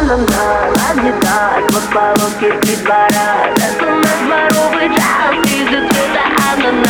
на-на-на, лавитать Под полоски прибора, да ты на дворовый час Из цвета ананас